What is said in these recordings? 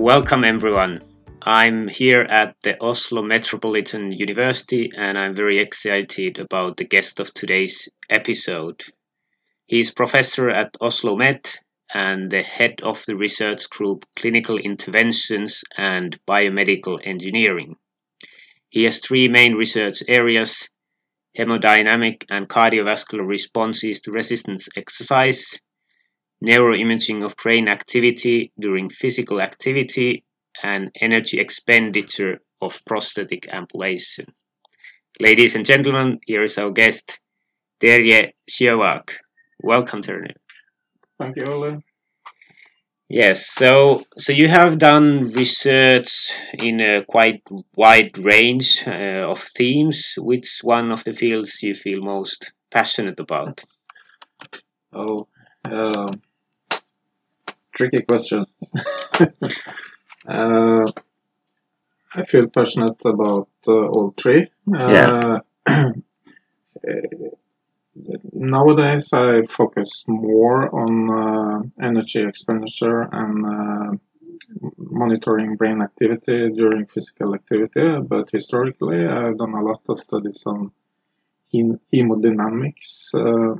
Welcome, everyone. I'm here at the Oslo Metropolitan University and I'm very excited about the guest of today's episode. He's professor at Oslo Met and the head of the research group Clinical Interventions and Biomedical Engineering. He has three main research areas hemodynamic and cardiovascular responses to resistance exercise, neuroimaging of brain activity during physical activity, and energy expenditure of prosthetic ambulation. Ladies and gentlemen, here is our guest, Terje Gjøvaag. Welcome, Terje. Thank you, Ole. Yes, so so you have done research in a quite wide range uh, of themes. Which one of the fields you feel most passionate about? Oh, um, tricky question. uh, I feel passionate about uh, all three. Yeah. Uh, nowadays, I focus more on uh, energy expenditure and uh, monitoring brain activity during physical activity. But historically, I've done a lot of studies on hem- hemodynamics uh,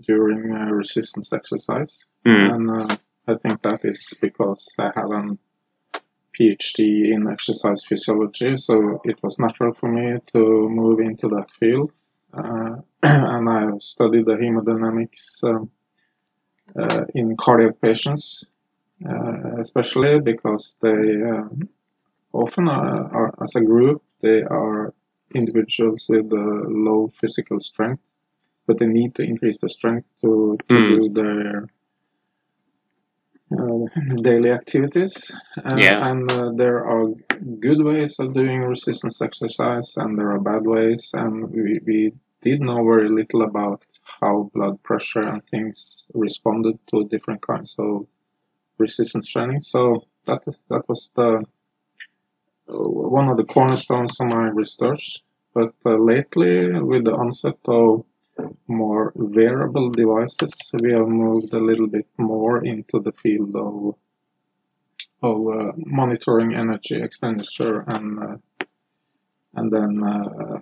during uh, resistance exercise. Mm. And I think that is because I have a PhD in exercise physiology, so it was natural for me to move into that field. Uh, and I've studied the hemodynamics um, uh, in cardiac patients, uh, especially because they uh, often are, are, as a group, they are individuals with uh, low physical strength, but they need to increase the strength to, to Mm. do their daily activities. Uh, Yeah. And uh, there are good ways of doing resistance exercise, and there are bad ways. And we, we did know very little about how blood pressure and things responded to different kinds of resistance training. So that that was the one of the cornerstones of my research. But uh, lately, with the onset of more wearable devices, we have moved a little bit more into the field of of uh, monitoring energy expenditure and uh, and then uh,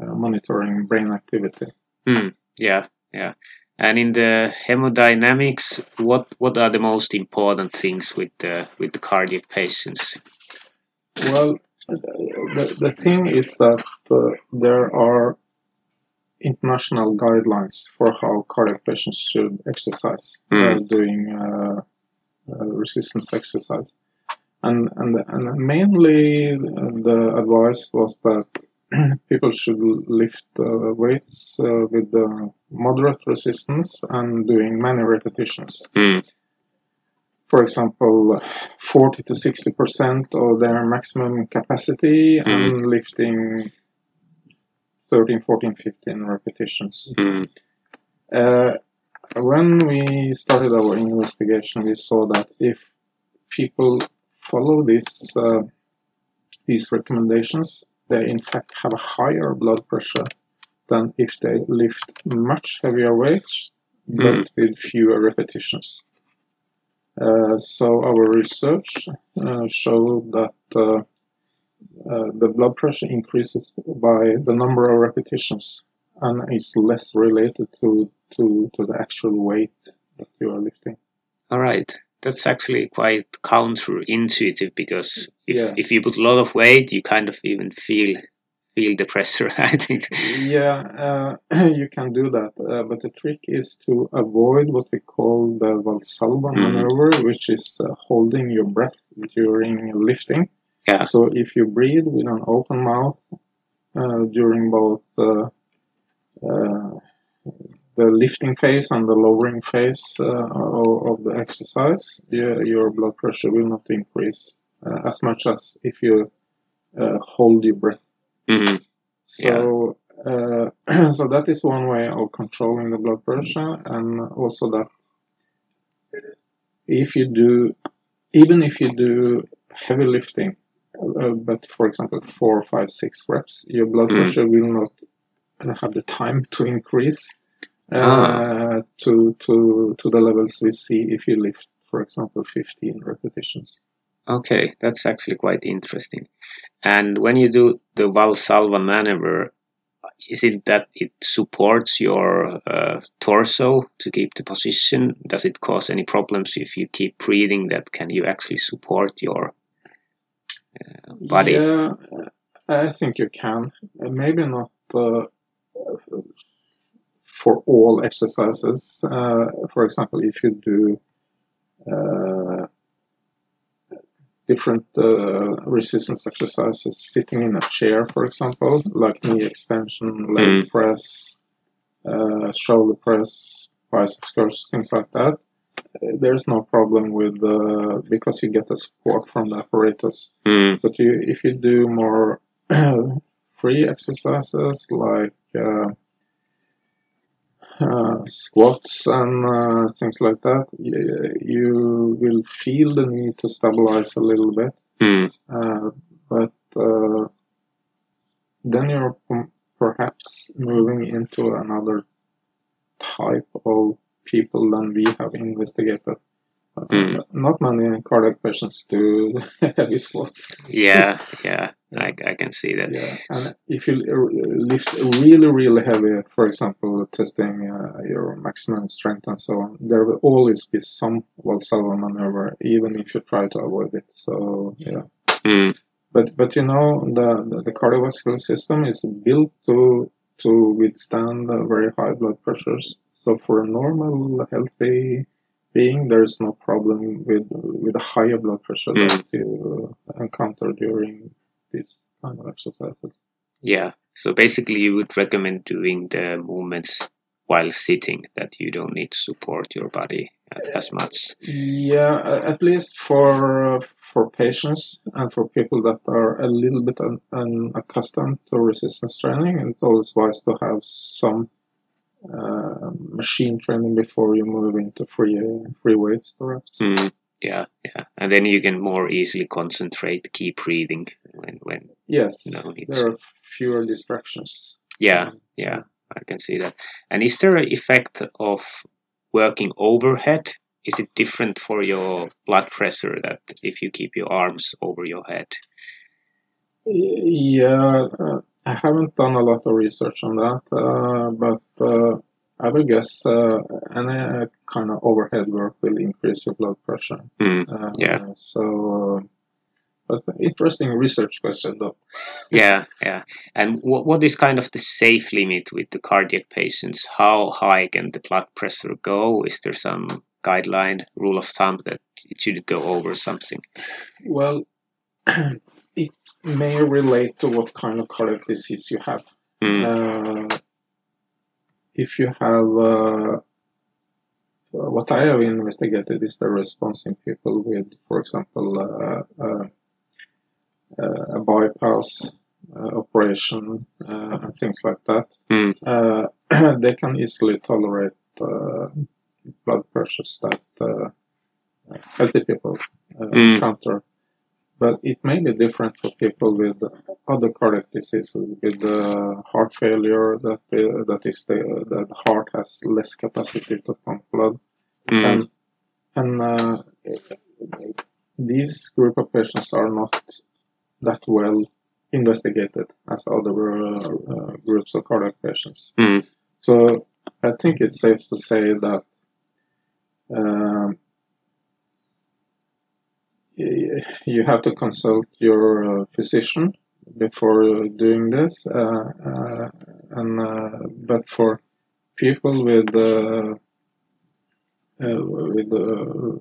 uh, monitoring brain activity. Mm. Yeah, yeah. And in the hemodynamics, what what are the most important things with the with the cardiac patients? Well, the, the thing is that uh, there are international guidelines for how cardiac patients should exercise Mm. doing uh, uh, resistance exercise. And, and, and mainly the advice was that people should lift uh, weights uh, with uh, moderate resistance and doing many repetitions Mm. for example, 40 to 60 percent of their maximum capacity and lifting 13, 14, 15 repetitions. Mm. Uh, when we started our investigation, we saw that if people follow these uh, these recommendations, they in fact have a higher blood pressure than if they lift much heavier weights but Mm. with fewer repetitions. Uh, so our research uh, showed that uh, the blood pressure increases by the number of repetitions and is less related to, to, to the actual weight that you are lifting. All right. That's actually quite counterintuitive because if, Yeah. if you put a lot of weight, you kind of even feel feel the pressure. I think. Yeah, uh, you can do that, uh, but the trick is to avoid what we call the Valsalva Mhm. maneuver, which is uh, holding your breath during lifting. Yeah. So if you breathe with an open mouth uh, during both uh, uh, the lifting phase and the lowering phase uh, of, the exercise, your, your blood pressure will not increase. uh, as much as if you uh, hold your breath. hmm So, uh, so that is one way of controlling the blood pressure, and also that if you do, even if you do heavy lifting, uh, but for example four, five, six reps, your blood Mm. pressure will not uh, have the time to increase uh, Ah. to to to the levels we see if you lift, for example, fifteen repetitions. Okay, that's actually quite interesting. And when you do the Valsalva maneuver, is it that it supports your uh, torso to keep the position? Does it cause any problems if you keep breathing? That can you actually support your body? Yeah, I think you can. Maybe not uh, for all exercises. Uh, for example, if you do uh, different uh, resistance exercises sitting in a chair, for example, like knee extension, leg Mm. press, uh, shoulder press, biceps curls, things like that. There's no problem with uh, because you get the support from the apparatus. Mm, But you, if you do more free exercises like uh, uh, squats and uh, things like that, you, you will feel the need to stabilize a little bit. mm, Uh, but uh, then you're p- perhaps moving into another type of people than we have investigated. Uh, Mm. Not many cardiac patients do heavy squats. yeah, yeah, I, I can see that. Yeah, and if you lift really, really heavy, for example, testing uh, your maximum strength and so on, there will always be some Valsalva maneuver, even if you try to avoid it. So yeah, Mm, but but you know the the, the cardiovascular system is built to to withstand uh, very high blood pressures. So for a normal, healthy being, there is no problem with with a higher blood pressure Mm. that you encounter during these kind of exercises. yeah, so basically, you would recommend doing the movements while sitting, that you don't need to support your body as much. Yeah, at least for uh, for patients and for people that are a little bit un, unaccustomed to resistance training, it's always wise to have some uh, machine training before you move into free free weights, perhaps. Mm, yeah, yeah, and then you can more easily concentrate, keep breathing when when Yes, No need there are fewer distractions. Yeah, yeah, I can see that. And is there an effect of working overhead? Is it different for your blood pressure that if you keep your arms over your head? Yeah, uh, I haven't done a lot of research on that, uh, but uh, I would guess uh, any uh, kind of overhead work will increase your blood pressure. Mm, Uh, Yeah. So, but interesting research question though. yeah, yeah. And what what is kind of the safe limit with the cardiac patients? How high can the blood pressure go? Is there some guideline rule of thumb that it should go over something? Well, it may relate to what kind of cardiac disease you have. Mm, Uh, if you have uh, what I have investigated is the response in people with, for example, uh, uh, uh, a bypass uh, operation uh, and things like that. mm, Uh, they can easily tolerate uh, blood pressures that uh, healthy people uh, Mm. encounter. But it may be different for people with other cardiac diseases, with uh, heart failure, that uh, that is the that the heart has less capacity to pump blood, mm, and and uh, these group of patients are not that well investigated as other uh, uh, groups of cardiac patients. mm, So I think it's safe to say that um, you have to consult your uh, physician before doing this. Uh, uh, and uh, but for people with uh, uh, with uh,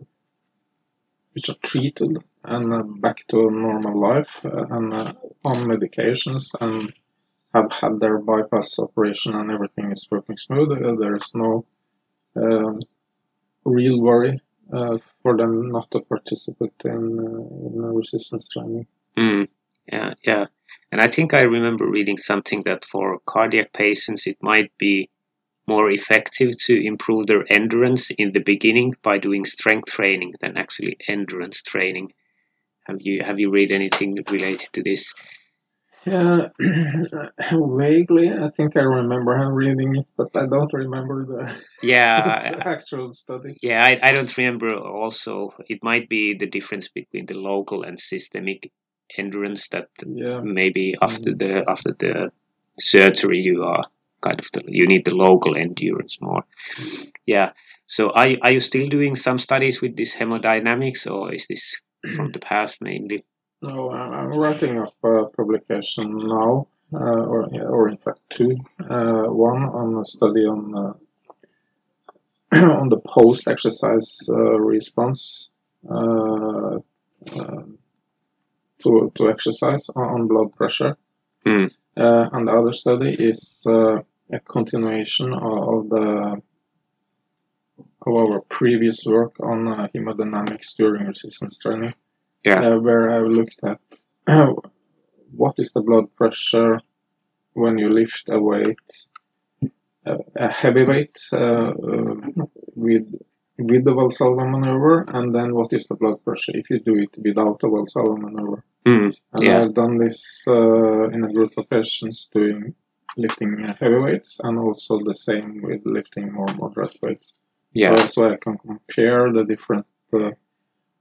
which are treated and uh, back to normal life uh, and uh, on medications and have had their bypass operation and everything is working smooth. Uh, there is no um, real worry uh, for them not to participate in, uh, in resistance training. Mm, yeah, yeah. And I think I remember reading something that for cardiac patients, it might be more effective to improve their endurance in the beginning by doing strength training than actually endurance training. Have you have you read anything related to this? Yeah, vaguely. I think I remember reading it, but I don't remember the, Yeah, the uh, actual study. Yeah, I, I don't remember also. It might be the difference between the local and systemic endurance that Yeah, maybe after mm-hmm. the after the surgery you are kind of the, you need the local endurance more. Yeah. So are are you still doing some studies with this hemodynamics or is this from the past mainly? No, I'm writing up a publication now, uh, or or in fact two. Uh, one on a study on uh, on the post-exercise uh, response uh, uh, to to exercise on, blood pressure. Uh, and the other study is uh, a continuation of, of the of our previous work on uh, hemodynamics during resistance training, Yeah. uh, where I've looked at what is the blood pressure when you lift a weight, uh, a heavy weight uh, uh, with with the Valsalva maneuver, and then what is the blood pressure if you do it without the Valsalva maneuver. Mm, And Yeah. I've done this uh, in a group of patients doing lifting heavy weights and also the same with lifting more moderate weights. yeah. So, so I can compare the different uh,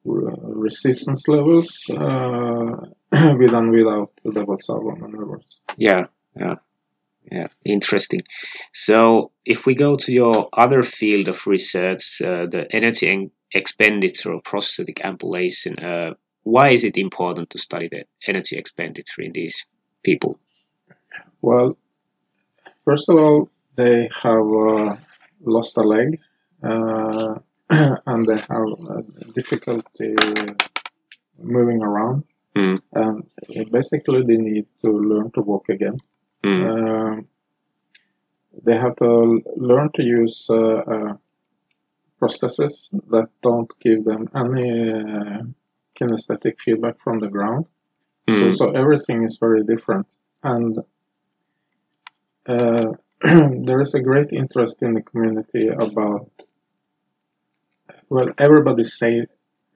resistance levels uh, with and without the Valsalva maneuvers. Yeah, yeah, yeah. Interesting. So, if we go to your other field of research, uh, the energy en- expenditure of prosthetic ambulation, uh, why is it important to study the energy expenditure in these people? Well, first of all, they have uh, lost a leg uh, and they have uh, difficulty moving around. Mm. And basically, they need to learn to walk again. Mm, Um, they have to learn to use uh, uh, prostheses that don't give them any uh, kinesthetic feedback from the ground. So, mm, so everything is very different, and uh, there is a great interest in the community about. Well, everybody say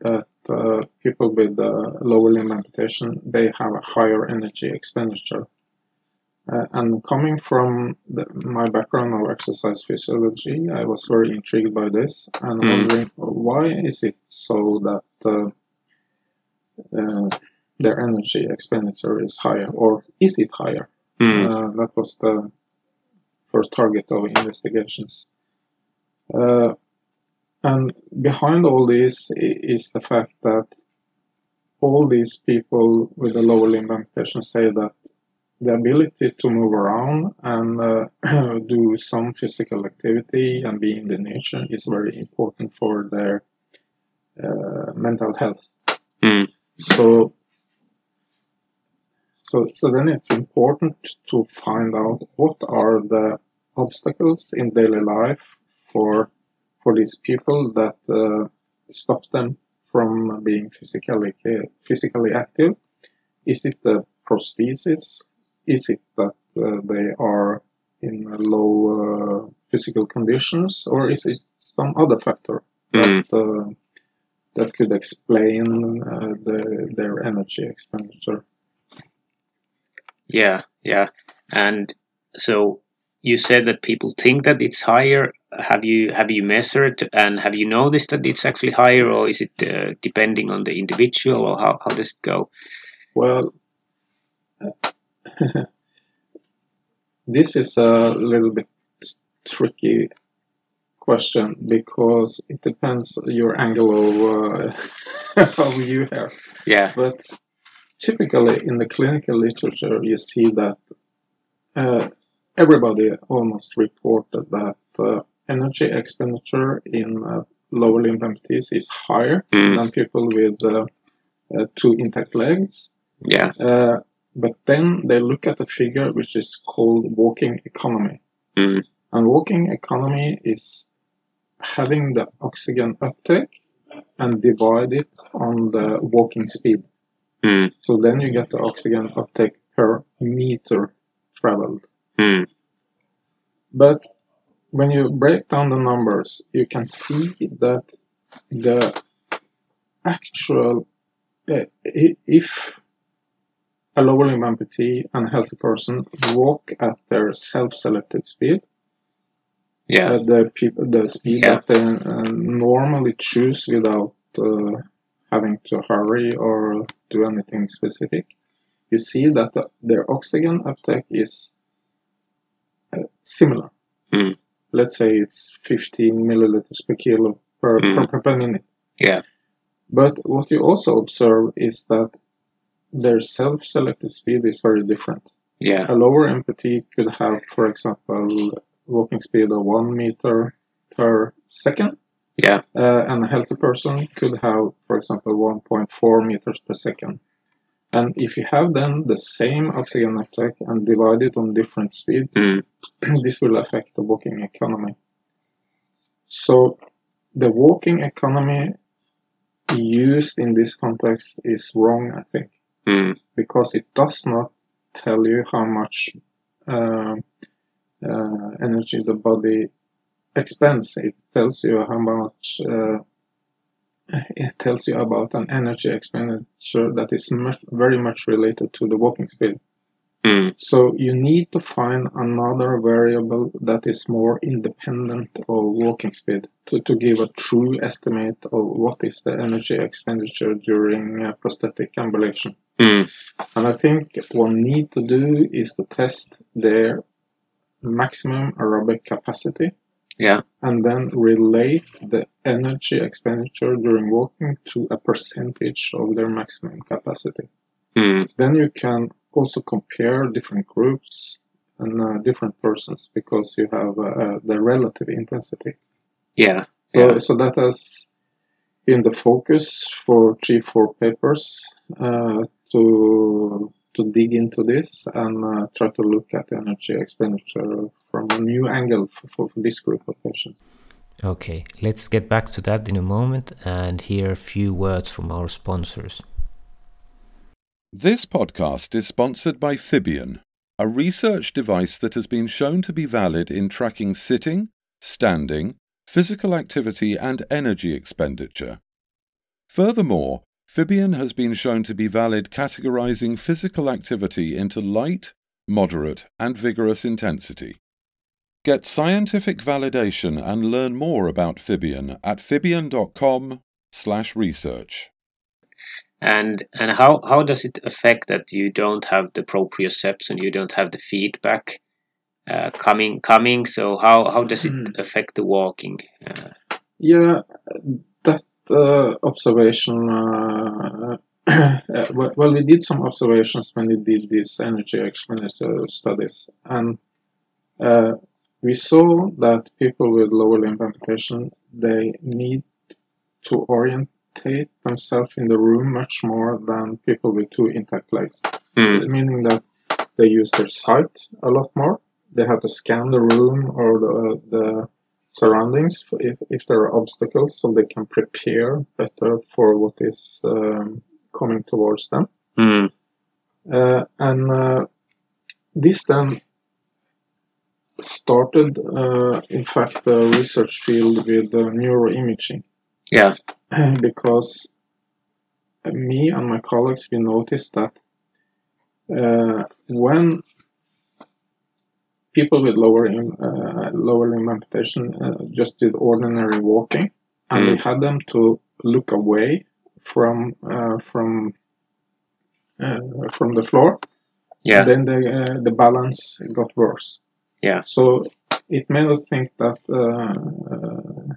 that uh, people with uh, lower limb amputation they have a higher energy expenditure, uh, and coming from the, my background of exercise physiology, I was very intrigued by this and Mm. wondering why is it so that. Uh, uh, their energy expenditure is higher, or is it higher? mm, Uh, that was the first target of investigations. Uh, and behind all this is the fact that all these people with a lower limb amputation say that the ability to move around and uh, do some physical activity and be in the nature is very important for their uh, mental health. mm, So, so, so then it's important to find out what are the obstacles in daily life for for these people that uh, stop them from being physically physically active. Is it the prosthesis? Is it that uh, they are in low uh, physical conditions, or is it some other factor mm. that uh, that could explain uh, the, their energy expenditure. Yeah, yeah. And so you said that people think that it's higher. Have you have you measured and have you noticed that it's actually higher, or is it uh, depending on the individual, or how, how does it go? Well, this is a little bit tricky question because it depends your angle of uh, of view here. Yeah. But typically in the clinical literature, you see that uh, everybody almost reported that uh, energy expenditure in uh, lower limb amputees is higher Mm, than people with uh, uh, two intact legs. yeah. Uh, but then they look at a figure which is called walking economy. Mm, And walking economy is having the oxygen uptake and divide it on the walking speed. Mm. So then you get the oxygen uptake per meter traveled. Mm. But when you break down the numbers, you can see that the actual, uh, if a lower limb amputee and a healthy person walk at their self-selected speed, Yeah. uh, the people, the speed Yeah. that they uh, normally choose without uh, having to hurry or do anything specific, you see that the, their oxygen uptake is uh, similar. Mm. Let's say it's 15 milliliters per kilo per, Mm. per, per minute. Yeah. But what you also observe is that their self-selected speed is very different. Yeah. A lower amputee could have, for example, walking speed of one meter per second, Yeah. uh, and a healthy person could have, for example, 1.4 meters per second. And if you have then the same oxygen uptake and divide it on different speeds, Mm. this will affect the walking economy. So the walking economy used in this context is wrong, I think Mm. because it does not tell you how much uh, uh, energy the body expends. It tells you how much. Uh, it tells you about an energy expenditure that is much, very much related to the walking speed. Mm. So you need to find another variable that is more independent of walking speed to, to give a true estimate of what is the energy expenditure during uh, prosthetic ambulation. Mm. And I think one need to do is to test their maximum aerobic capacity Yeah. and then relate the energy expenditure during walking to a percentage of their maximum capacity. Mm. Then you can also compare different groups and uh, different persons because you have uh, the relative intensity. Yeah. So, Yeah. so that has been the focus for G4 papers uh, to to dig into this and uh, try to look at energy expenditure from a new angle for, for, for this group of patients. Okay, let's get back to that in a moment and hear a few words from our sponsors. This podcast is sponsored by Fibion, a research device that has been shown to be valid in tracking sitting, standing, physical activity, and energy expenditure. Furthermore, Fibion has been shown to be valid categorizing physical activity into light, moderate, and vigorous intensity. Get scientific validation and learn more about Fibion at fibion.com/research. And and how how does it affect that you don't have the proprioception, you don't have the feedback uh, coming coming? So how how does it Mm. affect the walking? Uh, Yeah, that uh, observation. Uh, uh, well, well, we did some observations when we did these energy expenditure studies, and uh, we saw that people with lower limb amputation they need to orientate themselves in the room much more than people with two intact legs mm, meaning that they use their sight a lot more. They have to scan the room or the, the surroundings if, if there are obstacles so they can prepare better for what is um, coming towards them. mm, Uh, and uh, this then started, uh, in fact, the research field with uh, neuroimaging yeah. because me and my colleagues we noticed that uh, when people with lower limb, uh, lower limb amputation uh, just did ordinary walking, and they had them to look away from uh, from uh, from the floor, Yeah. then the uh, the balance got worse. Yeah. So it made us think that uh, uh,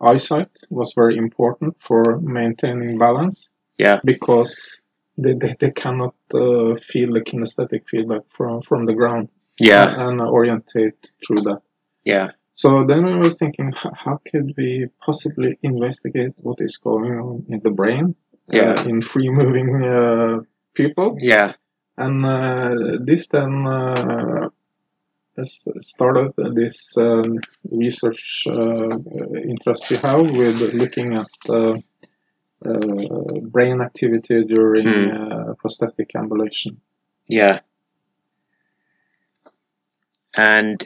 eyesight was very important for maintaining balance Yeah. because they, they, they cannot uh, feel the kinesthetic feedback from, from the ground Yeah. and orientate through that. Yeah. So then I was thinking, how could we possibly investigate what is going on in the brain Yeah. uh, in free moving uh, people? Yeah. And uh, this then uh, started this um, research uh, interest we have with looking at uh, uh, brain activity during Mm. prosthetic ambulation. Yeah. And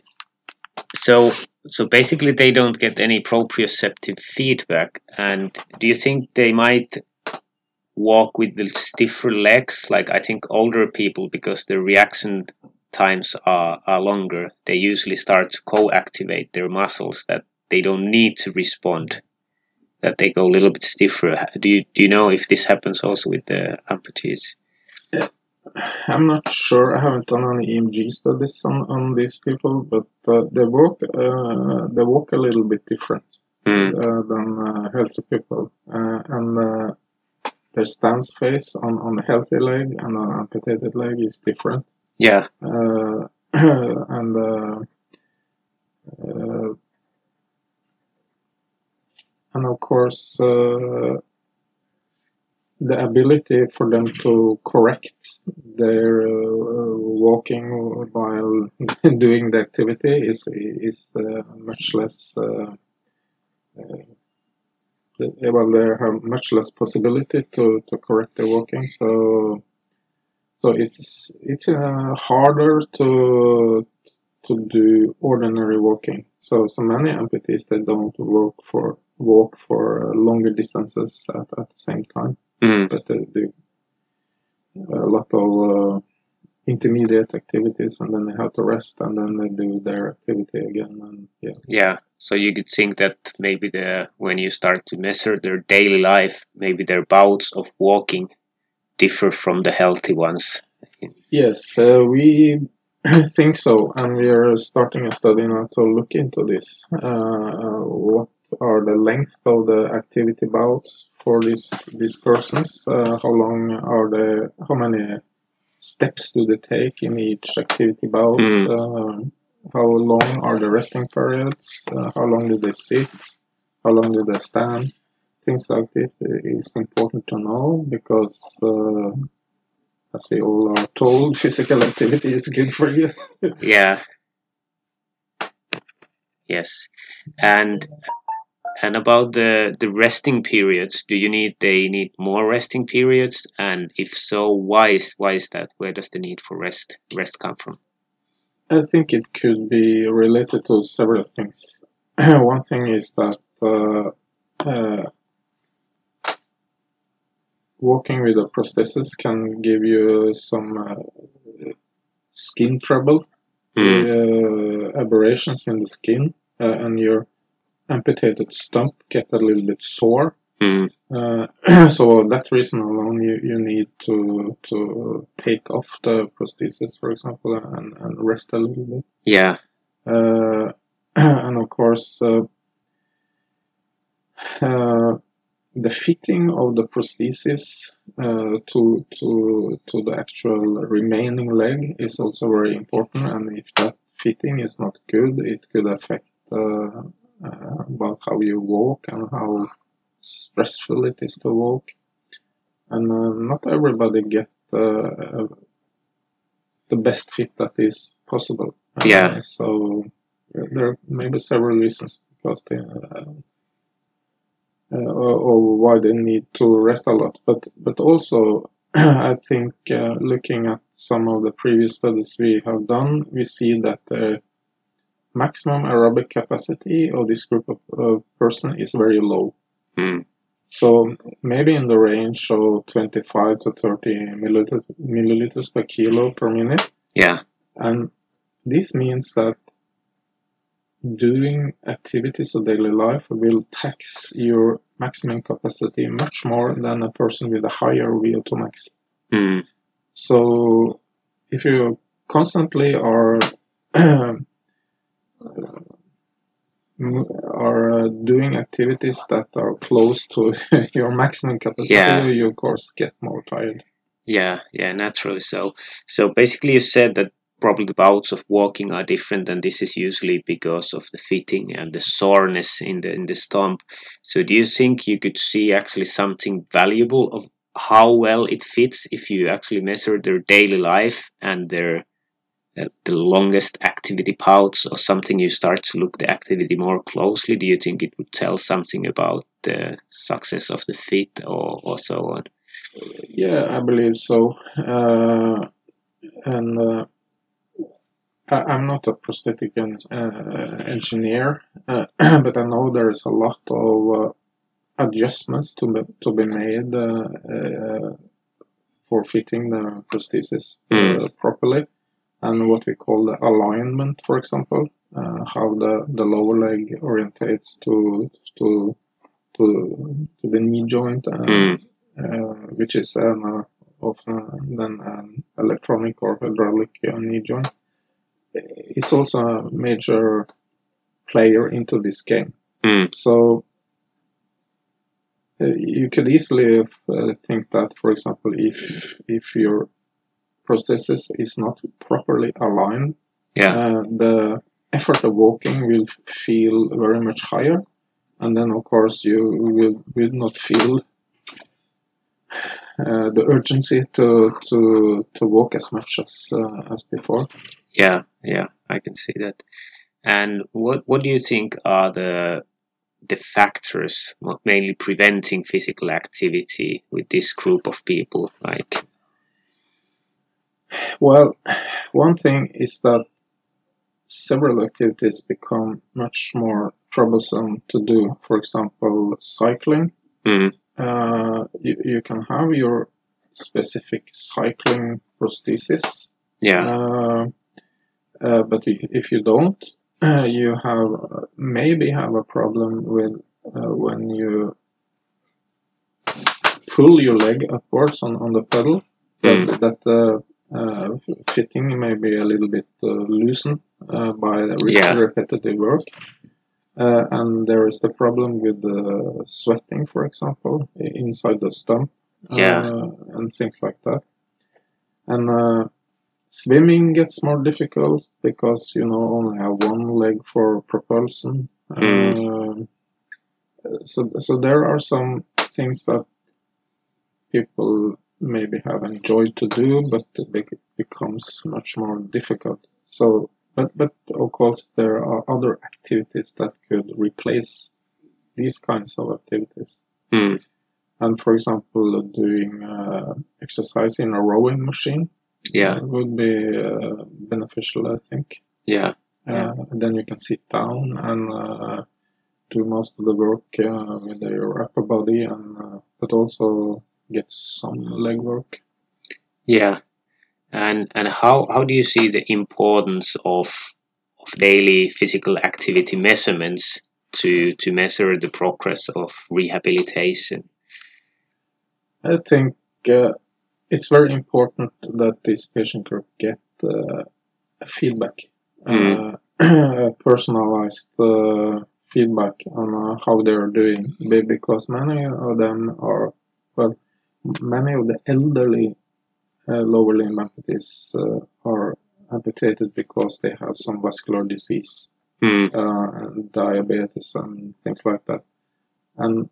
so so basically they don't get any proprioceptive feedback. And do you think they might walk with the stiffer legs? Like i think older people because their reaction times are, are longer they usually start to co-activate their muscles that they don't need to respond that they go a little bit stiffer. Do you do you know if this happens also with the amputees I'm not sure. I haven't done any EMG studies on, on these people, but uh, they walk uh, they walk a little bit different Mm, uh, than uh, healthy people, uh, and uh, their stance phase on, on the healthy leg and an amputated leg is different. yeah Uh, and and of course uh, the ability for them to correct their uh, walking while doing the activity is is uh, much less uh, uh, well they have much less possibility to, to correct their walking so so it's it's uh, harder to to do ordinary walking. So so many amputees they don't walk for walk for uh, longer distances at, at the same time, Mm, but they do a lot of uh, intermediate activities, and then they have to rest, and then they do their activity again. And yeah, yeah so you could think that maybe the when you start to measure their daily life maybe their bouts of walking differ from the healthy ones yes, uh, we think so, and we are starting a study now to look into this. Uh, what are the length of the activity bouts for these these persons? Uh, how long are the how many steps do they take in each activity bout? Mm. Uh, how long are the resting periods? Uh, how long do they sit? How long do they stand? Things like this is important to know because, uh, as we all are told, physical activity is good for you. yeah yes and and about the the resting periods do you need they need more resting periods? And if so why is why is that? Where does the need for rest rest come from? I think it could be related to several things. One thing is that uh, uh, walking with a prosthesis can give you some uh, skin trouble, Mm, uh, aberrations in the skin, uh, and your amputated stump get a little bit sore. mm, Uh, so that reason alone, you, you need to to take off the prosthesis, for example, and, and rest a little bit. yeah Uh, and of course, uh, uh, the fitting of the prosthesis uh, to to to the actual remaining leg is also very important. And if that fitting is not good, it could affect uh, uh, about how you walk and how stressful it is to walk. And uh, not everybody get uh, the best fit that is possible. Yeah. So uh, there are maybe several reasons because they, uh, uh, or, or why they need to rest a lot. But but also, I think uh, looking at some of the previous studies we have done, we see that maximum aerobic capacity of this group of uh, person is very low. mm, So maybe in the range of 25 to 30 milliliters, milliliters per kilo per minute. yeah And this means that doing activities of daily life will tax your maximum capacity much more than a person with a higher VO2 max. mm, So if you constantly are are uh, doing activities that are close to your maximum capacity, Yeah. you of course get more tired. Yeah, yeah, naturally so. So basically, you said that probably the bouts of walking are different, and this is usually because of the fitting and the soreness in the in the stump. So, do you think you could see actually something valuable of how well it fits if you actually measure their daily life and their the longest activity bouts or something you start to look the activity more closely do you think it would tell something about the success of the fit or, or so on? Yeah i believe so. Uh, and uh, I, am not a prosthetic en uh, engineer uh, but i know there is a lot of uh, adjustments to be, to be made for fitting the prosthesis mm. properly and what we call the alignment, for example, uh, how the, the lower leg orientates to to to, to the knee joint, uh, mm. uh, which is an, uh, often then an electronic or hydraulic uh, knee joint. It's also a major player into this game. Mm. So uh, you could easily think that, for example, if if your prosthesis is not properly aligned, yeah. Uh, the effort of walking will feel very much higher, and then of course you will, will not feel uh, the urgency to to to walk as much as uh, as before. Yeah, yeah, I can see that. And what what do you think are the the factors mainly preventing physical activity with this group of people? Like well, one thing is that several activities become much more troublesome to do. For example, cycling. Mm. Uh, you, you can have your specific cycling prosthesis. Yeah. Uh, uh, but if you don't, you have maybe have a problem with uh, when you pull your leg upwards on, on the pedal. Mm. That, that the uh, fitting may be a little bit uh, loosened uh, by yeah. repetitive work. Uh, and there is the problem with the sweating, for example, inside the stump, yeah. and things like that. And swimming gets more difficult because you know only have one leg for propulsion. Mm. so, so there are some things that people maybe have enjoyed to do, but it becomes much more difficult. So, but but of course there are other activities that could replace these kinds of activities. Mm. And for example, doing uh, exercise in a rowing machine, yeah, would be uh, beneficial, I think. Yeah. Uh, then you can sit down and uh, do most of the work uh, with your upper body, and uh, but also get some legwork. Yeah, and and how how do you see the importance of of daily physical activity measurements to to measure the progress of rehabilitation? I think uh, it's very important that this patient group get uh, feedback, mm. uh, personalized uh, feedback on uh, how they're doing, because many of them are well many of the elderly uh, lower limb amputees uh, are amputated because they have some vascular disease, mm. and diabetes, and things like that. And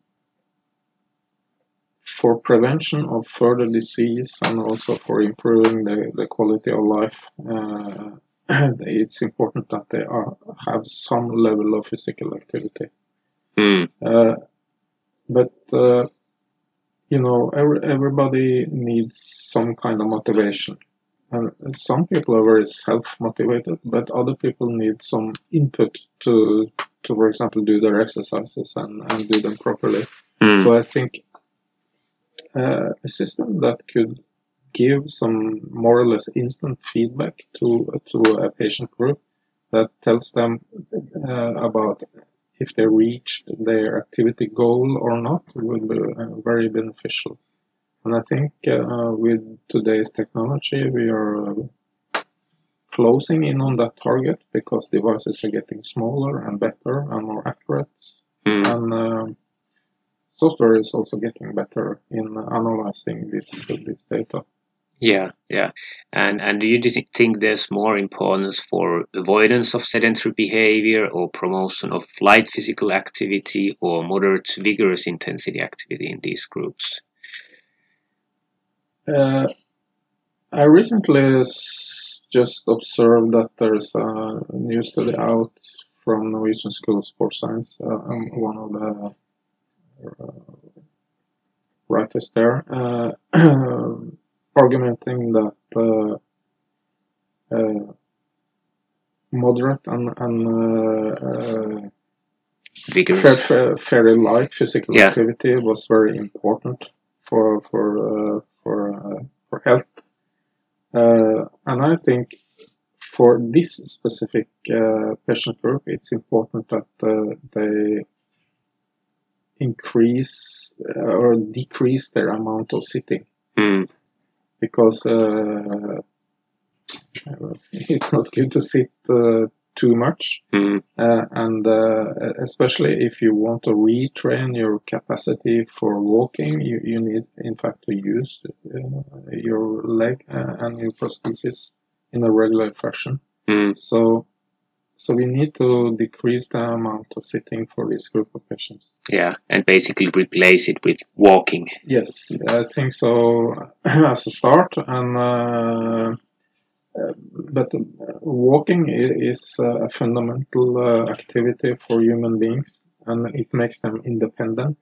for prevention of further disease and also for improving the, the quality of life, uh, it's important that they are, have some level of physical activity. Mm. Uh, but uh, you know, every, everybody needs some kind of motivation. And some people are very self-motivated, but other people need some input to, to for example, do their exercises and, and do them properly. Mm. So I think uh, a system that could give some more or less instant feedback to to a patient group that tells them uh, about if they reached their activity goal or not would be uh, very beneficial. And I think uh, with today's technology, we are uh, closing in on that target because devices are getting smaller and better and more accurate. Mm. And uh, software is also getting better in analyzing this, this data. Yeah, yeah. And and do you think there's more importance for avoidance of sedentary behavior or promotion of light physical activity or moderate to vigorous intensity activity in these groups? Uh, I recently just observed that there's a new study out from Norwegian School of Sports Science. Uh, I'm one of the uh, writers there, uh, argumenting that uh, uh, moderate and, and vigorous, fair, fairly light physical Yeah. activity was very important for for uh, for uh, for health. Uh, and I think for this specific uh, patient group, it's important that uh, they increase uh, or decrease their amount of sitting Mm, because uh, it's not good to sit uh, too much. mm, Uh, and uh, especially if you want to retrain your capacity for walking, you, you need, in fact, to use uh, your leg uh, and your prosthesis in a regular fashion. mm. So, so we need to decrease the amount of sitting for this group of patients. Yeah, and basically replace it with walking. Yes, I think so as a start, and uh, uh, but uh, walking is a fundamental uh, activity for human beings, and it makes them independent.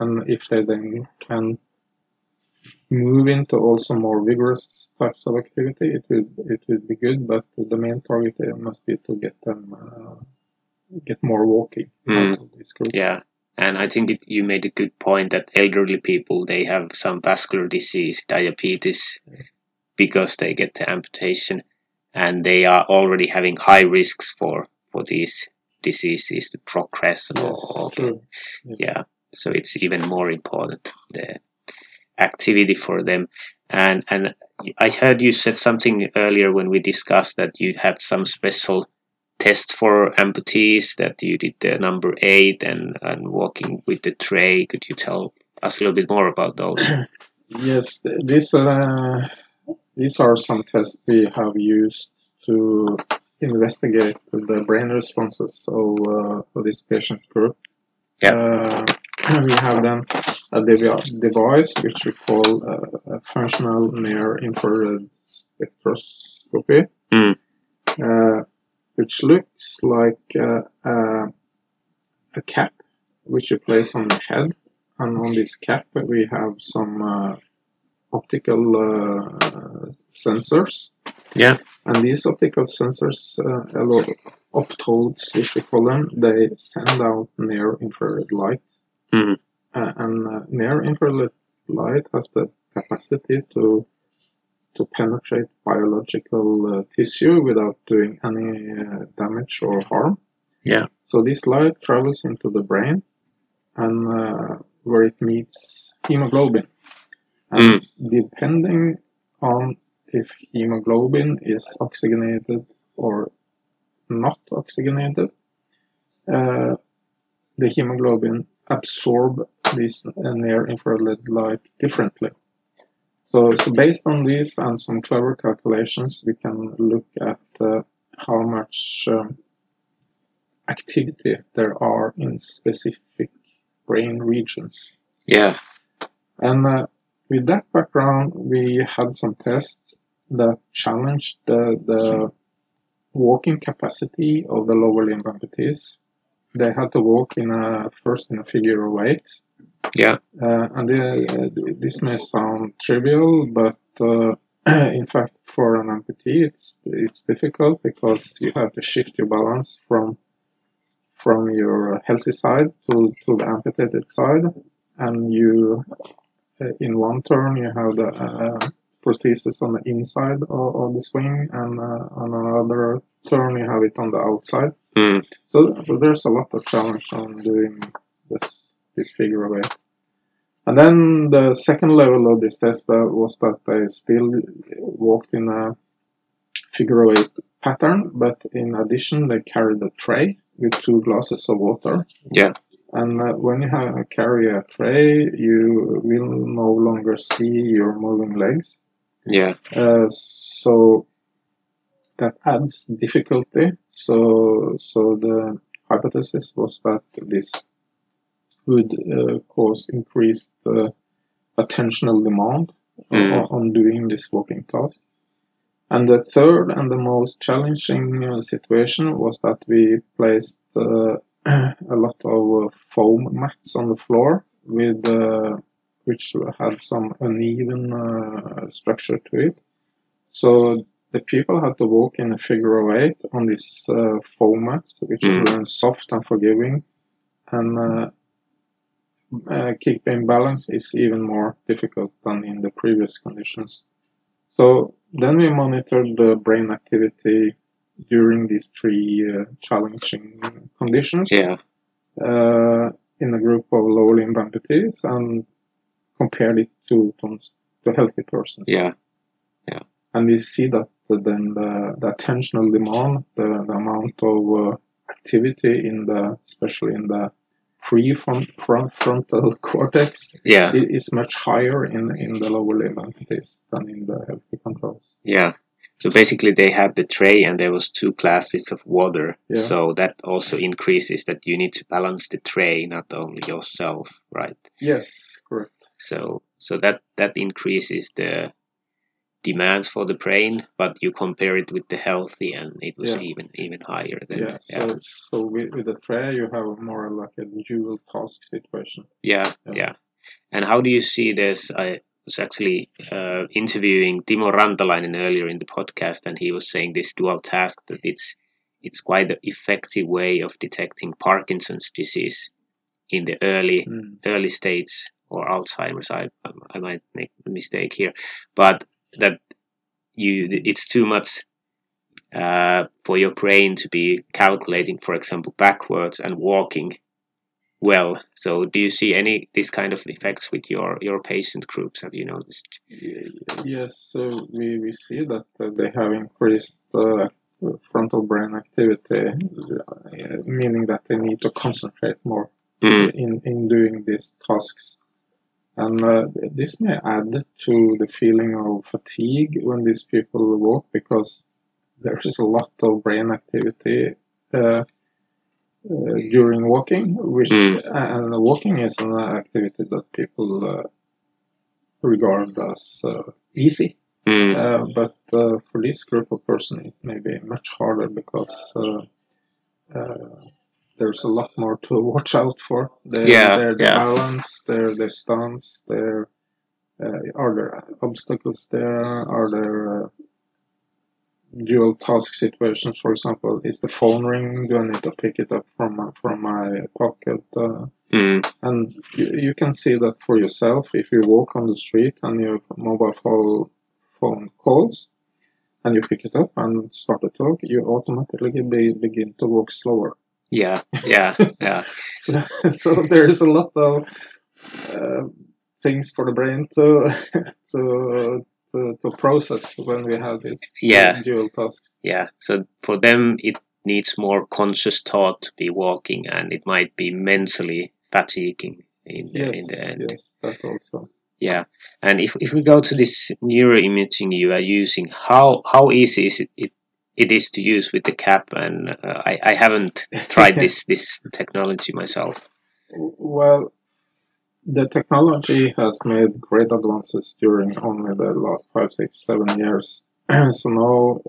And if they then can move into also more vigorous types of activity, it would it would be good. But the main target must be to get them uh, get more walking Mm. out of this group. Yeah, and I think it, you made a good point that elderly people they have some vascular disease, diabetes, because they get the amputation, and they are already having high risks for for these diseases to progress. Yes, or- true. yeah so it's even more important the activity for them and and i heard you said something earlier when we discussed that you had some special tests for amputees that you did the number eight and and walking with the tray could you tell us a little bit more about those Yes, th- these uh, these are some tests we have used to investigate the brain responses of, uh, of this patient group. Yeah. Uh, we have then a devi- device which we call uh, a functional near infrared spectroscopy, Mm. uh, which looks like uh, a, a cap which you place on the head. And on this cap we have some uh, optical uh, sensors. Yeah. And these optical sensors uh, allow optodes which we call them they send out near infrared light. Mhm. Uh, and uh, near infrared light has the capacity to to penetrate biological uh, tissue without doing any uh, damage or harm Yeah. so this light travels into the brain and uh, where it meets hemoglobin. And depending on if hemoglobin is oxygenated or not oxygenated, uh, the hemoglobin absorb this near infrared light differently. So, so based on this and some clever calculations, we can look at uh, how much um, activity there are in specific brain regions. yeah And uh, with that background, we had some tests that challenged the, the walking capacity of the lower limb amputees. They had to walk in a first in a figure of eight, yeah. Uh, and uh, this may sound trivial, but uh, in fact, for an amputee, it's it's difficult because you have to shift your balance from from your healthy side to, to the amputated side, and you uh, in one turn you have the uh, prosthesis on the inside of, of the swing, and uh, on another turn you have it on the outside. Mm. So, so there's a lot of challenge on doing this this figure of eight. And then the second level of this test was that they still walked in a figure of eight pattern, but in addition they carried a tray with two glasses of water. Yeah. And uh, when you have carry a tray, you will no longer see your moving legs. yeah Uh, so that adds difficulty. So so the hypothesis was that this would uh, cause increased uh, attentional demand Mm. on, on doing this walking task. And the third and the most challenging uh, situation was that we placed uh, a lot of uh, foam mats on the floor with uh, which had some uneven uh, structure to it. So the people had to walk in a figure of eight on these uh, foam mats, which Mm. soft and forgiving, and uh, uh, keeping balance is even more difficult than in the previous conditions. So then we monitored the brain activity during these three uh, challenging conditions Yeah. uh, in a group of low limb amputees and compared it to, to, to healthy persons. Yeah. Yeah. And we see that then the, the attentional demand, the, the amount of uh, activity in the, especially in the prefrontal frontal cortex, Yeah. is much higher in, in the lower limb amputees than in the healthy controls. Yeah. So basically, they have the tray, and there was two glasses of water. Yeah. So that also increases that you need to balance the tray, not only yourself, right? Yes, correct. So so that that increases the demands for the brain, but you compare it with the healthy, and it was Yeah. even even higher than Yeah, so so with, with the tray you have more like a dual task situation. Yeah, Yeah. yeah. And how do you see this? I was actually uh, interviewing Timo Rantalainen earlier in the podcast, and he was saying this dual task that it's it's quite an effective way of detecting Parkinson's disease in the early early states or Alzheimer's. I I might make a mistake here, but that you it's too much uh, for your brain to be calculating, for example, backwards and walking well. So, do you see any this kind of effects with your your patient groups? Have you noticed? Yes, so we, we see that uh, they have increased uh, frontal brain activity, uh, meaning that they need to concentrate more Mm, in, in doing these tasks. And uh, this may add to the feeling of fatigue when these people walk because there is a lot of brain activity uh, uh, during walking, which Mm. and walking is an activity that people uh, regard as uh, easy. mm, Uh, but uh, for this group of person, it may be much harder because uh, uh, there's a lot more to watch out for. Their, Yeah, their, yeah. balance, their their stance, their uh, are there obstacles there? Are there uh, dual task situations? For example, is the phone ringing? Do I need to pick it up from my, from my pocket? Uh, mm, and you, you can see that for yourself if you walk on the street and your mobile phone, phone calls and you pick it up and start to talk, you automatically be, begin to walk slower. Yeah, yeah, yeah, So, so there is a lot of uh, things for the brain to to to, to process when we have these Yeah. dual tasks. yeah. So for them, it needs more conscious thought to be walking, and it might be mentally fatiguing in the, in the end. yes, that also. Yeah, and if, if we go to this neuroimaging you are using, how how easy is it, it, it is to use with the cap? And uh, I, I haven't tried this this technology myself. Well, the technology has made great advances during only the last five, six, seven years. so now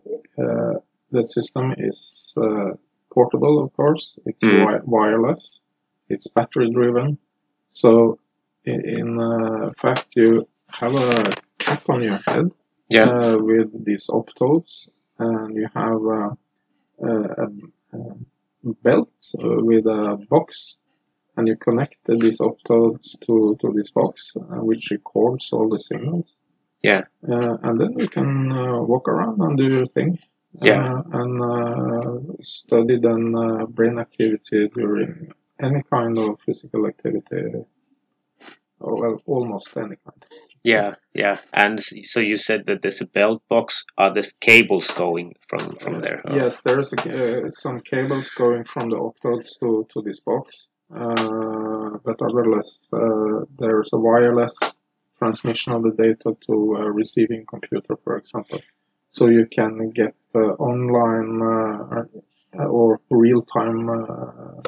uh, the system is uh, portable, of course. It's Mm. wi- wireless. It's battery driven. So in, in uh, fact, you have a cap on your head Yeah. uh, with these optodes, and you have a, a, a belt with a box, and you connect these optodes to, to this box, uh, which records all the signals. Yeah. Uh, and then you can uh, walk around and do your thing. Yeah. Uh, and uh, study then uh, brain activity during any kind of physical activity. Oh, well, almost any kind. Yeah, yeah. And so you said that there's a belt box. Are there cables going from from there? Oh, Yes, there's a, uh, some cables going from the optodes to, to this box, uh, but otherwise uh, there's a wireless transmission of the data to a receiving computer, for example. So you can get uh, online uh, or real-time uh,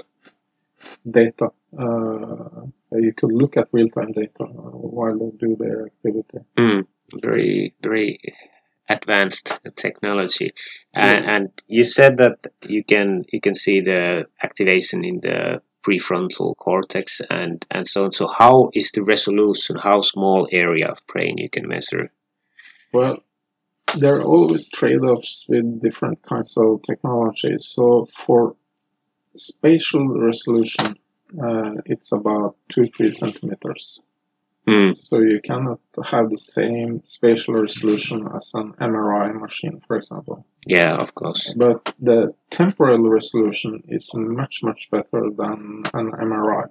data. Uh, you could look at real-time data while they do their activity. Mm, very very advanced technology. And, and you said that you can you can see the activation in the prefrontal cortex and and so on. So how is the resolution? How small area of brain you can measure? Well, there are always trade-offs with different kinds of technologies. So for spatial resolution, uh, it's about two three centimeters. Hmm. So you cannot have the same spatial resolution as an MRI machine, for example. Yeah, of course. But the temporal resolution is much much better than an MRI.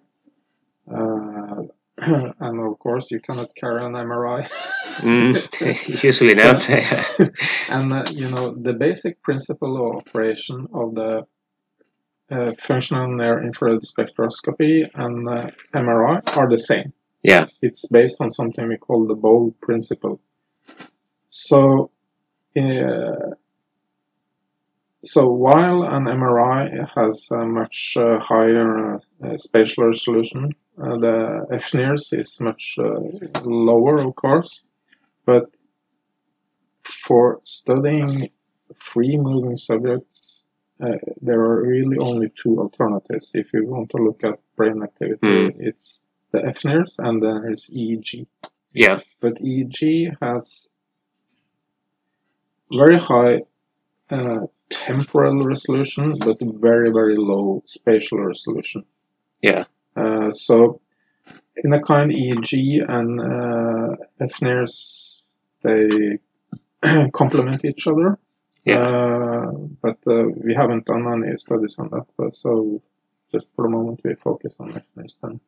Uh, and of course, you cannot carry an MRI. Mm, usually not. and uh, you know the basic principle of operation of the uh, functional near infrared spectroscopy and uh, MRI are the same. yeah. It's based on something we call the BOLD principle. So, uh, so while an MRI has a much uh, higher uh, spatial resolution, uh, the FNIRS is much uh, lower, of course, but for studying free moving subjects, uh, there are really only two alternatives. If you want to look at brain activity, Mm. it's the FNIRS and then there's EEG. Yeah. But EEG has very high uh, temporal resolution, but very, very low spatial resolution. Yeah. Uh, so, in a kind, EEG and uh, FNIRS they complement each other. Yeah. Uh, but uh, we haven't done any studies on that. But so, just for the moment, we focus on FNIRS then.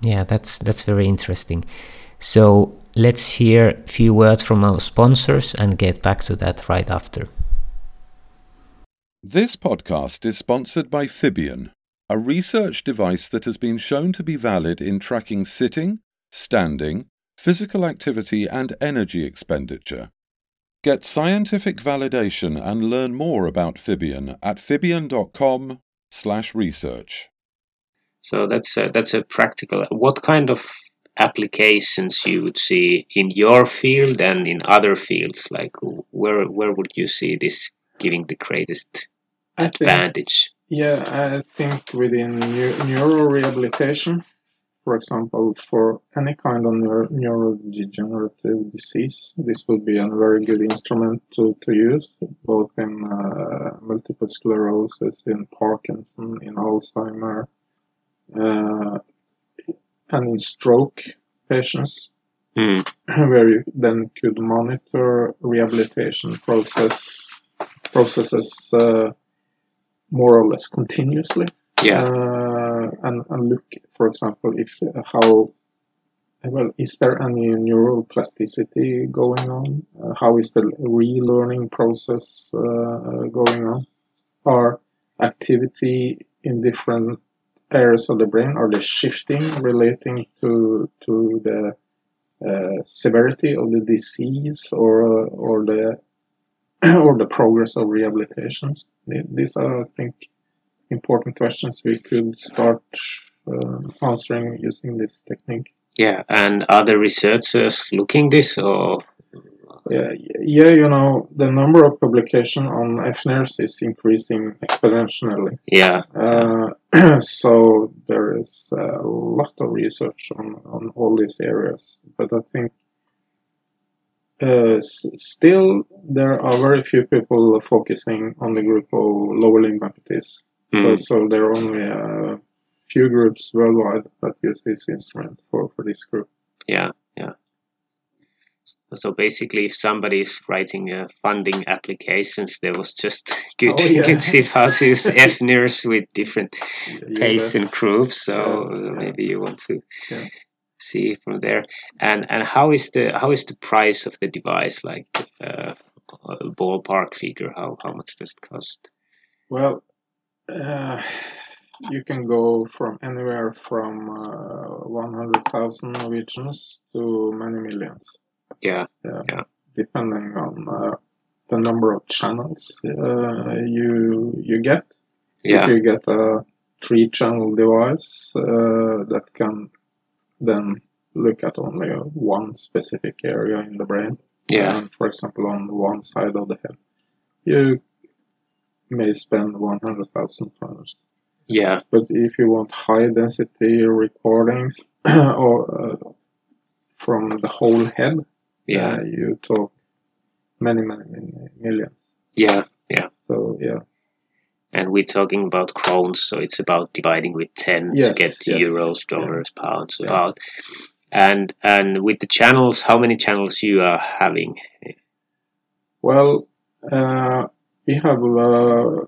Yeah, that's that's very interesting. So let's hear a few words from our sponsors and get back to that right after. This podcast is sponsored by Fibion, a research device that has been shown to be valid in tracking sitting, standing, physical activity, and energy expenditure. Get scientific validation and learn more about Fibion at fibion.com/research. So that's a, that's a practical. What kind of applications you would see in your field and in other fields? Like where where would you see this giving the greatest I think advantage? Yeah, I think within neu- neurorehabilitation, for example, for any kind of neuro- neurodegenerative disease, this would be a very good instrument to, to use, both in uh, multiple sclerosis, in Parkinson, in Alzheimer, uh, and in stroke patients, Hmm. where you then could monitor rehabilitation process processes uh, more or less continuously Yeah. Uh, and, and look, for example, if uh, how well is there any neuroplasticity going on? Uh, how is the relearning process uh, going on? Are activity in different areas of the brain are they shifting relating to to the uh, severity of the disease or uh, or the or the progress of rehabilitation? These are, I think, important questions we could start uh, answering using this technique. Yeah. And are other researchers looking this or Yeah, yeah, you know, the number of publication on FNIRS is increasing exponentially. yeah. Uh, so there is a lot of research on, on all these areas, but I think uh, s- still there are very few people focusing on the group of lower limb amputees. So, Mm. so there are only a few groups worldwide that use this instrument for, for this group. Yeah, yeah. So basically, if somebody is writing uh, funding applications, there was just good, Oh, yeah. good tip how to use FNIRS with different Yeah, patient that's- groups. So maybe you want to Yeah. see from there. And and how is the how is the price of the device? Like uh, a ballpark figure? How how much does it cost? Well, uh, you can go from anywhere from uh, 100,000 Norwegians to many millions, Yeah, depending on uh, the number of channels uh, you you get. yeah, If you get a three-channel device uh, that can then look at only one specific area in the brain, Yeah. And for example, on one side of the head, you may spend 100,000 kroner. Yeah. But if you want high density recordings or uh, from the whole head, Yeah. uh, you talk many, many, many millions. Yeah. Yeah. So yeah, And we're talking about crowns, so it's about dividing with 10 to get yes, euros, yeah. dollars, pounds, Yeah. about. And and with the channels, how many channels you are having? well, uh, we have uh,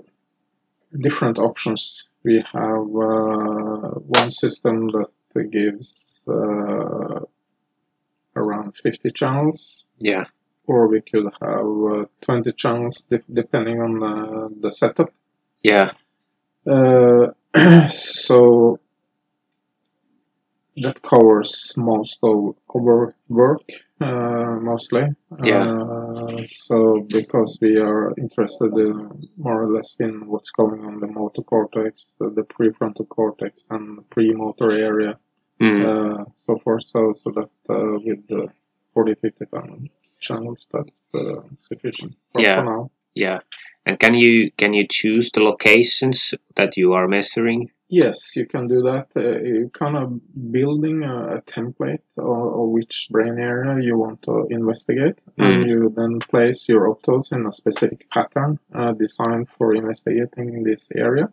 different options. We have uh, one system that gives uh, around 50 channels, Yeah. or we could have uh, 20 channels de- depending on uh, the setup. Yeah. Uh, so that covers most of our work, uh, mostly. Yeah. Uh, so because we are interested in more or less in what's going on the motor cortex, the, the prefrontal cortex, and the premotor area, Mm. uh, so forth. So so that uh, with the 40, 50 channels, that's uh, sufficient for, Yeah. for now. Yeah. And can you can you choose the locations that you are measuring? Yes, you can do that. Uh, you kind of building a, a template of, which brain area you want to investigate, and Mm. you then place your optodes in a specific pattern uh, designed for investigating this area,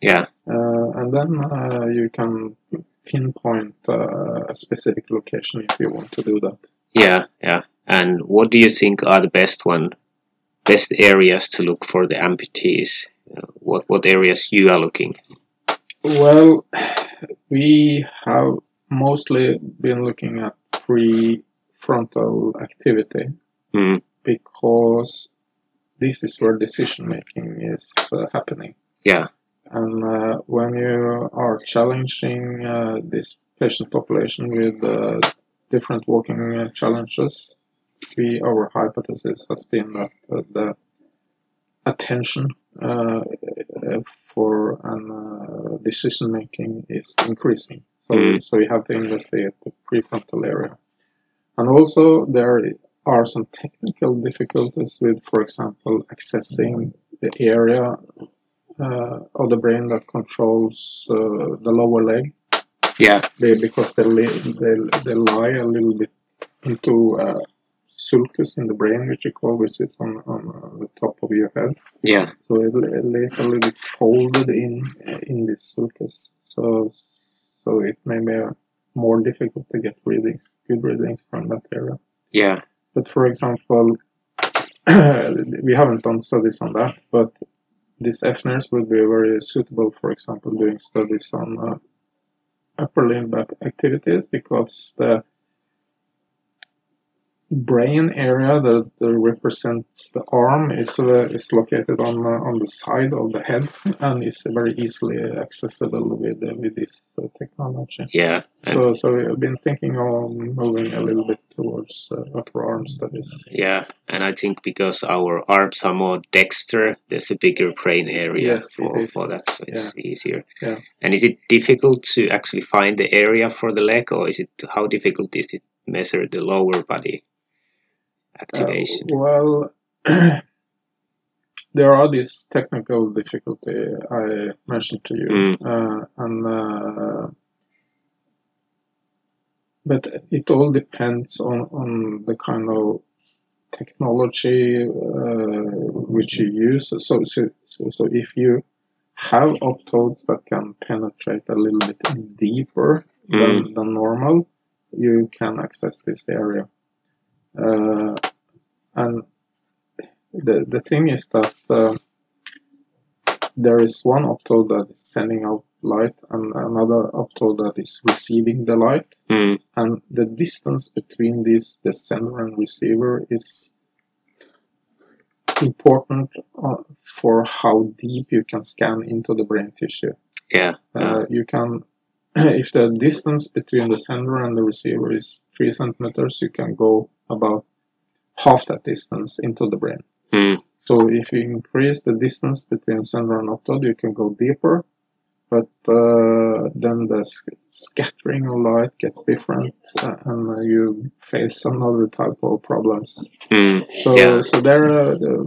Yeah. uh, and then uh, you can pinpoint uh, a specific location if you want to do that. Yeah. Yeah. And what do you think are the best one, best areas to look for the amputees? What what areas you are looking? Well, we have mostly been looking at prefrontal activity. Mm. because this is where decision making is uh, happening. Yeah. And uh, when you are challenging uh, this patient population with uh, different walking uh, challenges, we our hypothesis has been that uh, the attention uh, for an uh, decision making is increasing. So, Mm. so we have to investigate the prefrontal area. And also there are some technical difficulties with, for example, accessing the area uh, of the brain that controls uh, the lower leg Yeah. they, because they, they, they lie a little bit into uh, sulcus in the brain, which you call, which is on, on the top of your head. Yeah. So it, it lays a little bit folded in in this sulcus. So so it may be more difficult to get readings, good readings from that area. Yeah. But for example, we haven't done studies on that, but these FNIRs would be very suitable, for example, doing studies on uh, upper limb ac- activities because the brain area that, that represents the arm is uh, is located on uh, on the side of the head and is very easily accessible with uh, with this uh, technology. Yeah. So so we've been thinking on moving a little bit towards uh, upper arm studies. Yeah, and I think because our arms are more dexter, there's a bigger brain area Yes, for, for that, so it's easier. Yeah. And is it difficult to actually find the area for the leg, or is it how difficult is it to measure the lower body activation? Uh, well, there are these technical difficulty I mentioned to you, Mm. uh, and uh, but it all depends on on the kind of technology uh, which you use. So, so so so if you have optodes that can penetrate a little bit deeper Mm. than, than normal, you can access this area. Uh, and the the thing is that uh, there is one optode that is sending out light and another optode that is receiving the light, Mm. and the distance between these the sender and receiver is important uh, for how deep you can scan into the brain tissue. Yeah, Uh, you can, if the distance between the sender and the receiver is three centimeters, you can go about half that distance into the brain. Mm. So if you increase the distance between sender and optode, you can go deeper. but uh, then the sc- scattering of light gets different, uh, and uh, you face another type of problems. Mm. So, Yeah. so there, uh,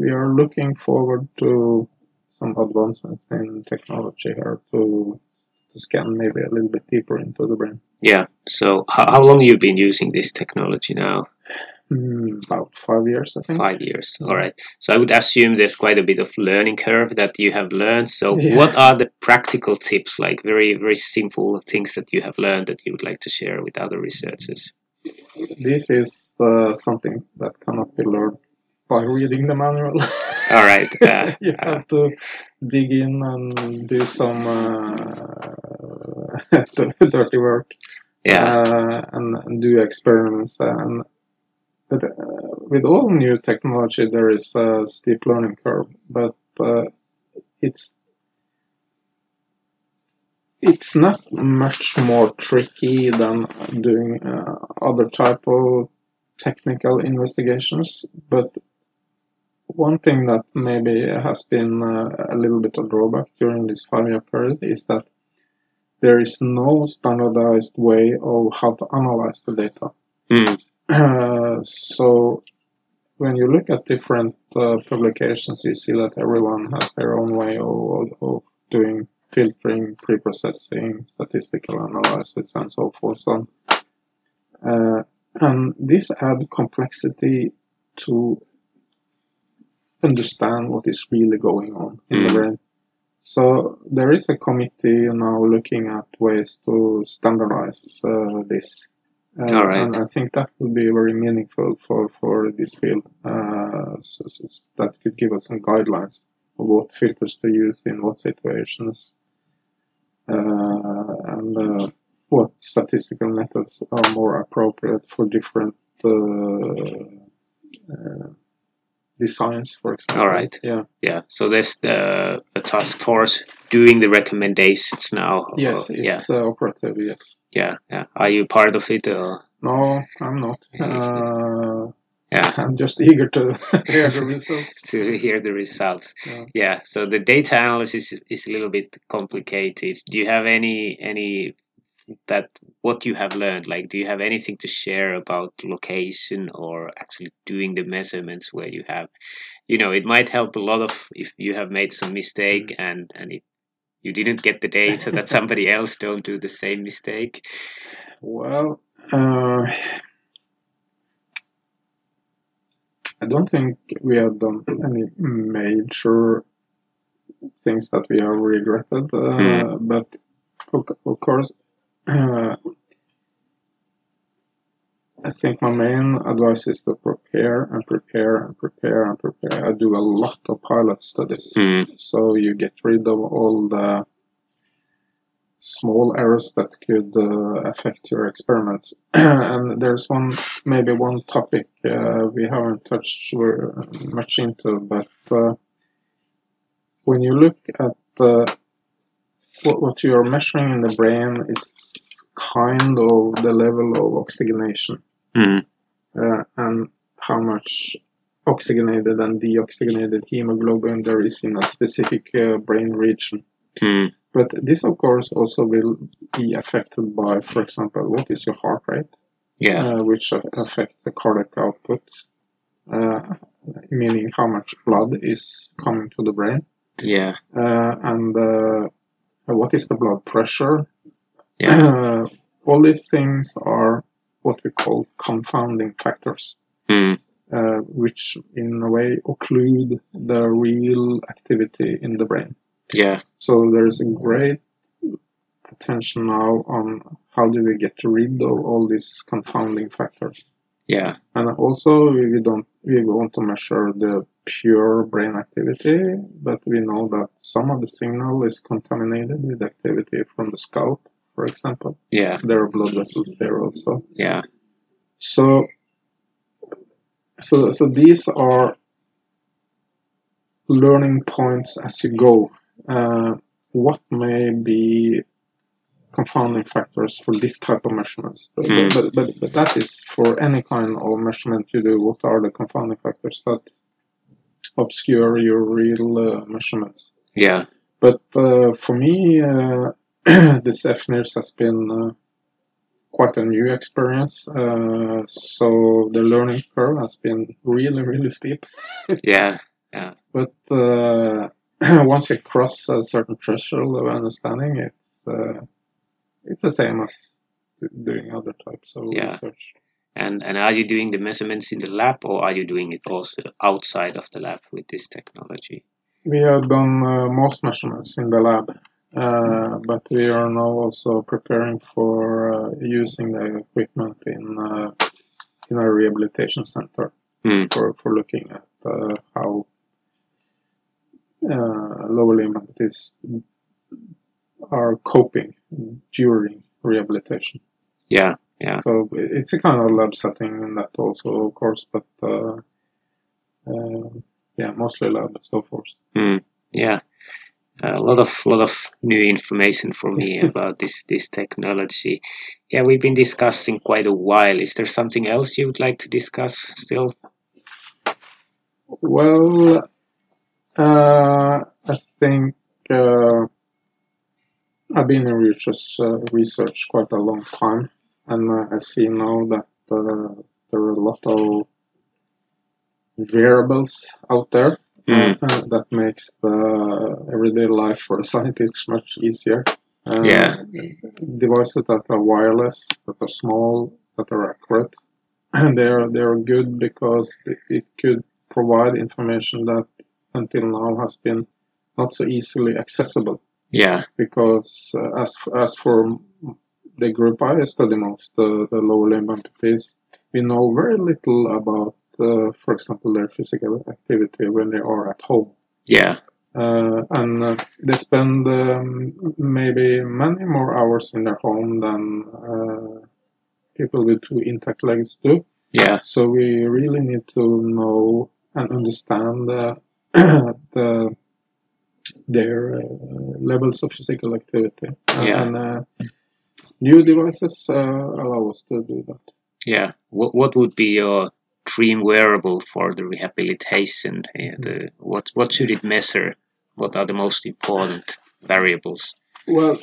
we are looking forward to some advancements in technology here to scan maybe a little bit deeper into the brain. Yeah. So how, how long you been using this technology now? Mm, about five years, I think. Five years. All right. So I would assume there's quite a bit of learning curve that you have learned. So Yeah. what are the practical tips, like very very simple things that you have learned that you would like to share with other researchers? This is uh, something that cannot be learned by reading the manual. All right. Uh, you uh, have to dig in and do some uh, dirty work yeah. uh, and, and do experiments. And but uh, with all new technology, there is a steep learning curve, but uh, it's it's not much more tricky than doing uh, other type of technical investigations. But one thing that maybe has been uh, a little bit of drawback during this five-year period is that there is no standardized way of how to analyze the data. Mm. Uh, so when you look at different uh, publications, you see that everyone has their own way of, of doing filtering, pre-processing, statistical analysis, and so forth. On. Uh, and this adds complexity to understand what is really going on in the brain. So there is a committee now looking at ways to standardize uh, this. Uh, right. And I think that would be very meaningful for, for this field. Uh, so, so that could give us some guidelines of what filters to use in what situations uh, and uh, what statistical methods are more appropriate for different uh, science, designs, for example. All right. Yeah. Yeah. So there's the a task force doing the recommendations now. Yes, Uh, yeah. it's uh, operative. Yes. Yeah. Yeah. Are you part of it? Or? No, I'm not. Yeah. Uh, Yeah. I'm just eager to hear the results. to hear the results. Yeah. Yeah. So the data analysis is, is a little bit complicated. Do you have any any that what you have learned? Like, do you have anything to share about location or actually doing the measurements where you have, you know, it might help a lot of if you have made some mistake and and it, you didn't get the data that somebody else don't do the same mistake. Well, uh, I don't think we have done any major things that we have regretted, uh, but of, of course, uh, I think my main advice is to prepare and prepare and prepare and prepare. I do a lot of pilot studies, Mm, so you get rid of all the small errors that could uh, affect your experiments. and there's one, maybe one topic uh, we haven't touched much into, but uh, when you look at uh, what, what you're measuring in the brain is kind of the level of oxygenation mm, uh, and how much oxygenated and deoxygenated hemoglobin there is in a specific uh, brain region. mm, But this, of course, also will be affected by, for example, what is your heart rate, yeah. uh, which affects the cardiac output, uh, meaning how much blood is coming to the brain, Yeah. uh, and uh, what is the blood pressure. Yeah. All these things are what we call confounding factors. Mm, uh, which in a way occlude the real activity in the brain. yeah. So there's a great attention now on how do we get rid of all these confounding factors. Yeah. And also we don't we want to measure the pure brain activity, but we know that some of the signal is contaminated with activity from the scalp, for example. Yeah. There are blood vessels there also. Yeah. So, so, so these are learning points as you go. Uh, what may be confounding factors for this type of measurements? But, Hmm. but, but, but that is for any kind of measurement you do. What are the confounding factors that obscure your real uh, measurements? Yeah. but uh, for me, uh, this FNIRS has been uh, quite a new experience. Uh, so the learning curve has been really, really steep. yeah, But uh, once you cross a certain threshold of understanding, it's uh, it's the same as doing other types of Yeah. research. and and are you doing the measurements in the lab or are you doing it also outside of the lab with this technology? We have done uh, most measurements in the lab, uh, but we are now also preparing for uh, using the equipment in uh, in a rehabilitation center Hmm. for, for looking at uh, how uh, lower limb amputees are coping during rehabilitation. Yeah, yeah, So it's a kind of lab setting in that also, of course, but uh, uh, yeah, mostly lab and so forth. Hmm. yeah. A lot of lot of new information for me about this this technology. Yeah, we've been discussing quite a while. Is there something else you would like to discuss still? Well, uh, I think uh, I've been in research, uh, research quite a long time, and uh, I see now that uh, there are a lot of wearables out there Mm. that makes the everyday life for a scientist much easier. Uh, Yeah. Devices that are wireless, that are small, that are accurate, and they are they are good because it, it could provide information that until now has been not so easily accessible. Yeah, Because uh, as as for the group I study most, the, the lower limb amputees, we know very little about, uh, for example, their physical activity when they are at home. yeah, Uh, and uh, they spend um, maybe many more hours in their home than uh, people with two intact legs do. yeah, So we really need to know and understand uh, the their uh, levels of physical activity. Yeah. And uh, new devices uh, allow us to do that. yeah. What what would be your dream wearable for the rehabilitation? Yeah, the what what should it measure? What are the most important variables? Well,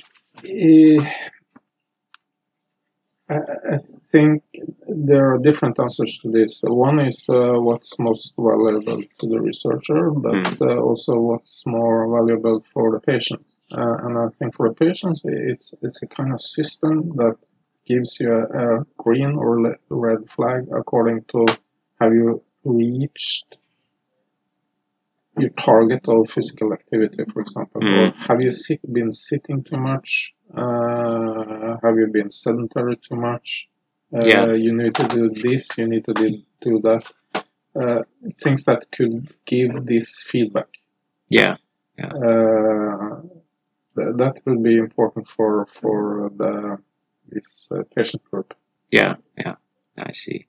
eh, I, think there are different answers to this. One is uh, what's most valuable to the researcher, but uh, also what's more valuable for the patient. Uh, and I think for the patients, it's it's a kind of system that gives you a, a green or le- red flag according to have you reached your target of physical activity, for example, or Mm. have you sit, been sitting too much? Uh, have you been sedentary too much? Uh, Yeah. You need to do this. You need to do, do that. Uh, things that could give this feedback. Yeah, Uh, th- that will be important for for the this uh, patient group. yeah, yeah. I see.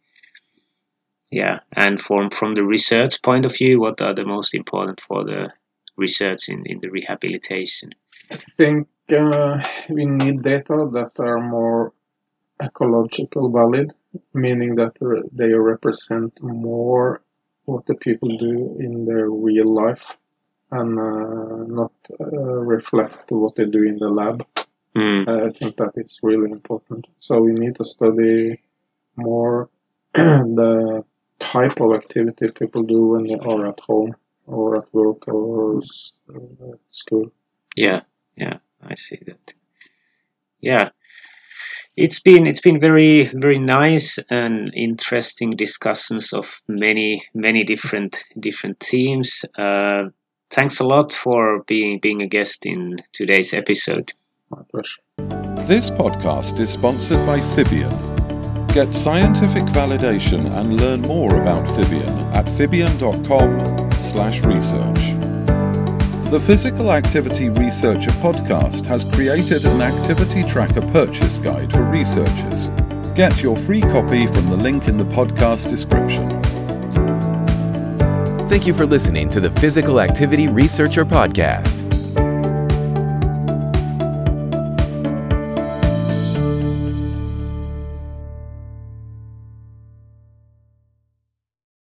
Yeah, and from from the research point of view, what are the most important for the research in, in the rehabilitation? I think uh, we need data that are more ecological valid, meaning that they represent more what the people do in their real life and uh, not uh, reflect what they do in the lab. Mm, I think that is really important. So we need to study more the type of activity people do when they are at home or at work or at school. yeah, yeah. I see that. Yeah, it's been it's been very very nice and interesting discussions of many many different different themes. Uh, thanks a lot for being being a guest in today's episode. My pleasure. This podcast is sponsored by Fibion. Get scientific validation and learn more about Fibion at fibion.com/research. The Physical Activity Researcher podcast has created an activity tracker purchase guide for researchers. Get your free copy from the link in the podcast description. Thank you for listening to the Physical Activity Researcher Podcast.